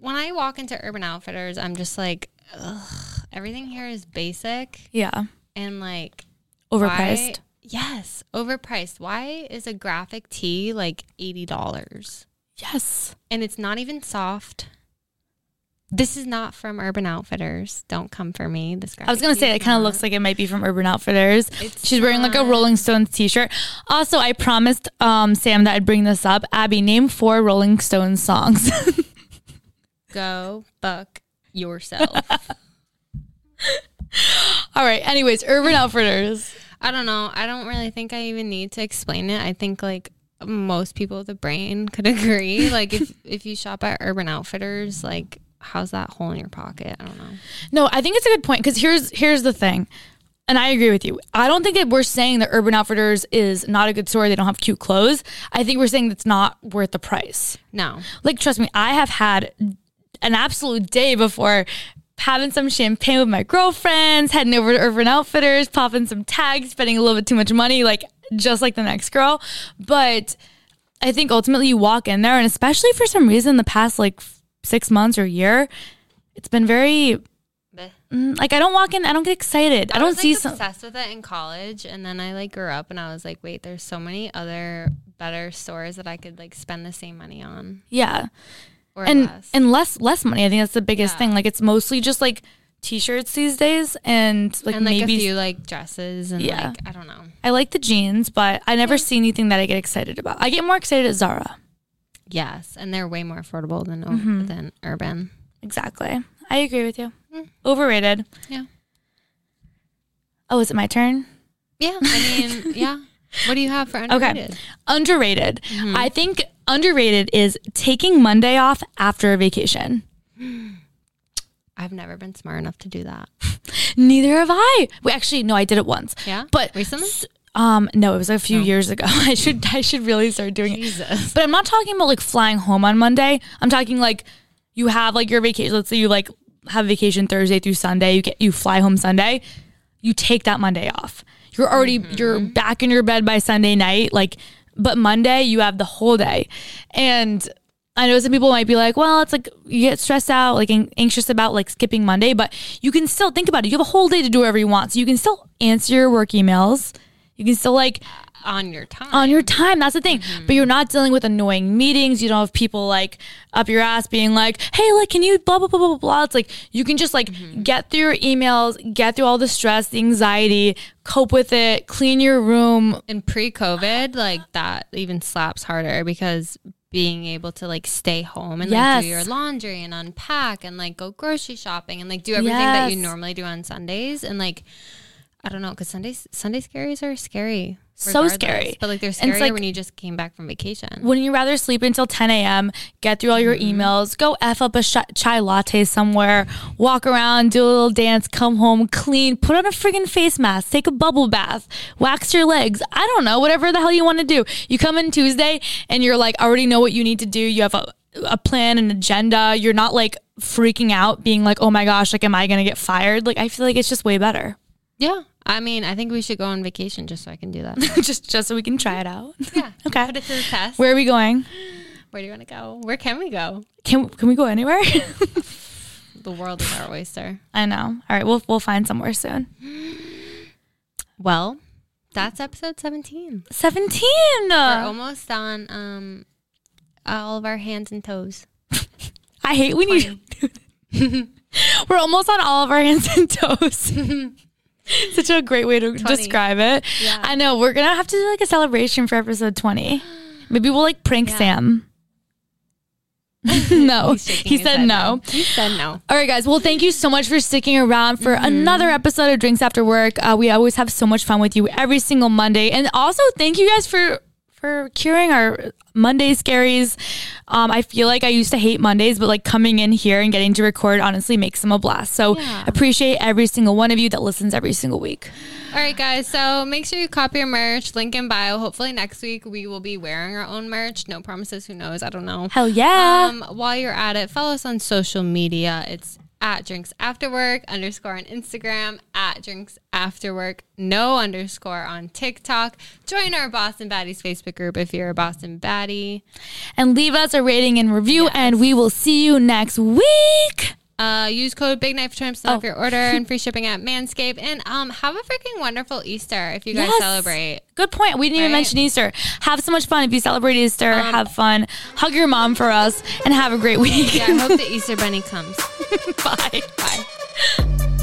when I walk into Urban Outfitters, I'm just like, ugh, everything here is basic yeah and like overpriced why- yes, overpriced. Why is a graphic tee like eighty dollars? yes and it's not even soft. This is not from Urban Outfitters. Don't come for me. This I was gonna say it kind of looks like it might be from Urban Outfitters. It's She's wearing like a. Rolling Stones t-shirt. Also, I promised um, Sam that I'd bring this up. Abby, name four Rolling Stones songs. go fuck yourself. All right. Anyways, Urban Outfitters. I don't know. I don't really think I even need to explain it. I think like most people with a brain could agree. Like if if you shop at Urban Outfitters, like how's that hole in your pocket? I don't know. No, I think it's a good point because here's here's the thing, and I agree with you. I don't think that we're saying that Urban Outfitters is not a good store. They don't have cute clothes. I think we're saying that's not worth the price. No. Like, trust me, I have had an absolute day before having some champagne with my girlfriends, heading over to Urban Outfitters, popping some tags, spending a little bit too much money, like just like the next girl. But I think ultimately you walk in there, and especially for some reason, the past like six months or year, it's been very mm, like I don't walk in, I don't get excited. I, don't was, see like, some. obsessed with it in college, and then I like grew up, and I was like, wait, there's so many other better stores that I could like spend the same money on Yeah, or and less. and less less money. I think that's the biggest Yeah. thing. Like it's mostly just like t-shirts these days and like and like maybe a few like dresses and Yeah. like I don't know. I like the jeans, but I never see anything that I get excited about. I get more excited at Zara. Yes, and they're way more affordable than Mm-hmm. than Urban. Exactly. I agree with you. Mm. Overrated. Yeah. Oh, is it my turn? Yeah, I mean, yeah. What do you have for underrated? Underrated. Mm-hmm. I think underrated is taking Monday off after a vacation. I've never been smart enough to do that. Neither have I. We actually, no, I did it once. Yeah, But recently. s- um, no, it was a few years ago. I should I should really start doing it. But I'm not talking about like flying home on Monday. I'm talking like you have like your vacation. Let's say you like have vacation Thursday through Sunday. You get you fly home Sunday. You take that Monday off. You're already you're back in your bed by Sunday night. Like, but Monday you have the whole day, and I know some people might be like, well, it's like you get stressed out, like an- anxious about like skipping Monday, but you can still think about it. You have a whole day to do whatever you want, so you can still answer your work emails. You can still like On your time. on your time. That's the thing. Mm-hmm. But you're not dealing with annoying meetings. You don't have people like up your ass being like, hey, like, can you blah, blah, blah, blah, blah. It's like you can just like mm-hmm. get through your emails, get through all the stress, the anxiety, cope with it, clean your room. and pre-COVID, like that even slaps harder because being able to like stay home and like do your laundry and unpack and like go grocery shopping and like do everything that you normally do on Sundays and like I don't know because Sundays Sunday scaries are scary, So scary. But like they're scarier like- when you just came back from vacation. Wouldn't you rather sleep until 10 a.m., get through all your mm-hmm. emails, go F up a sh- chai latte somewhere, walk around, do a little dance, come home, clean, put on a friggin' face mask, take a bubble bath, wax your legs. I don't know, whatever the hell you want to do. You come in Tuesday and you're like, already know what you need to do. You have a, a plan, an agenda. You're not like freaking out, being like, oh my gosh, like, am I going to get fired? Like, I feel like it's just way better. Yeah, I mean, I think we should go on vacation just so I can do that. just, just so we can try it out. yeah, Okay. put it to the test. Where are we going? Where do you want to go? Where can we go? Can, can we go anywhere? The world is our oyster. I know. All right, we'll we'll find somewhere soon. Well, that's episode seventeen. Seventeen. We're almost on um all of our hands and toes. I hate when you. We're almost on all of our hands and toes. Such a great way to 20. describe it. Yeah. I know. We're gonna have to do like a celebration for episode twenty. Maybe we'll like prank Yeah. Sam. no, he said no. He said no. All right, guys. Well, thank you so much for sticking around for Mm-hmm. another episode of Drinks After Work. Uh, we always have so much fun with you every single Monday, and also thank you guys for for curing our Monday scaries. Um, I feel like I used to hate Mondays, but like coming in here and getting to record honestly makes them a blast. So Yeah. appreciate every single one of you that listens every single week. All right, guys. So make sure you copy your merch. Link in bio. Hopefully next week we will be wearing our own merch. No promises. Who knows? I don't know. Hell yeah! Um, while you're at it, follow us on social media. It's at drinks after work underscore on Instagram, at drinks after work, no underscore on TikTok. Join our Boston Baddies Facebook group if you're a Boston Baddie. and leave us a rating and review, and we will see you next week. Uh, use code Big Night for 20% Oh. off your order and free shipping at Manscaped. And um, have a freaking wonderful Easter if you guys Yes. celebrate. Good point. We didn't even mention Easter. Have so much fun if you celebrate Easter. Um, have fun. Hug your mom for us, and have a great week. Yeah, I hope the Easter Bunny comes. Bye. Bye.